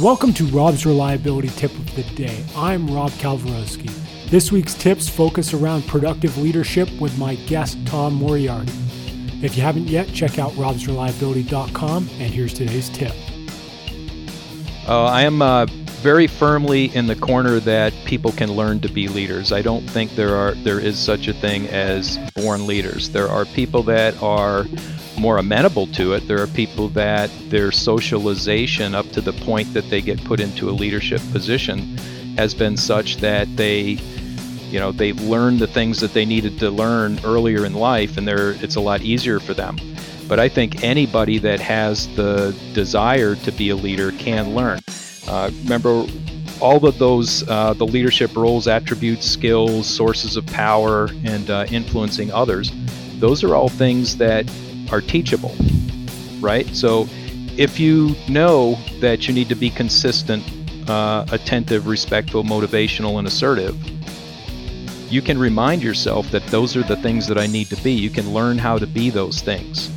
Welcome to Rob's Reliability Tip of the Day. I'm Rob Kalkowski. This week's tips focus around productive leadership with my guest, Tom Moriarty. If you haven't yet, check out robsreliability.com, and here's today's tip. Uh, I am uh, very firmly in the corner that people can learn to be leaders. I don't think there are there is such a thing as born leaders. There are people that are more amenable to it. There are people that their socialization up to the point that they get put into a leadership position has been such that they you know they've learned the things that they needed to learn earlier in life and they're it's a lot easier for them. But I think anybody that has the desire to be a leader can learn. Uh, remember, all of those uh, the leadership roles, attributes, skills, sources of power, and uh, influencing others. Those are all things that are teachable, right? So, if you know that you need to be consistent, uh, attentive, respectful, motivational, and assertive, you can remind yourself that those are the things that I need to be. You can learn how to be those things.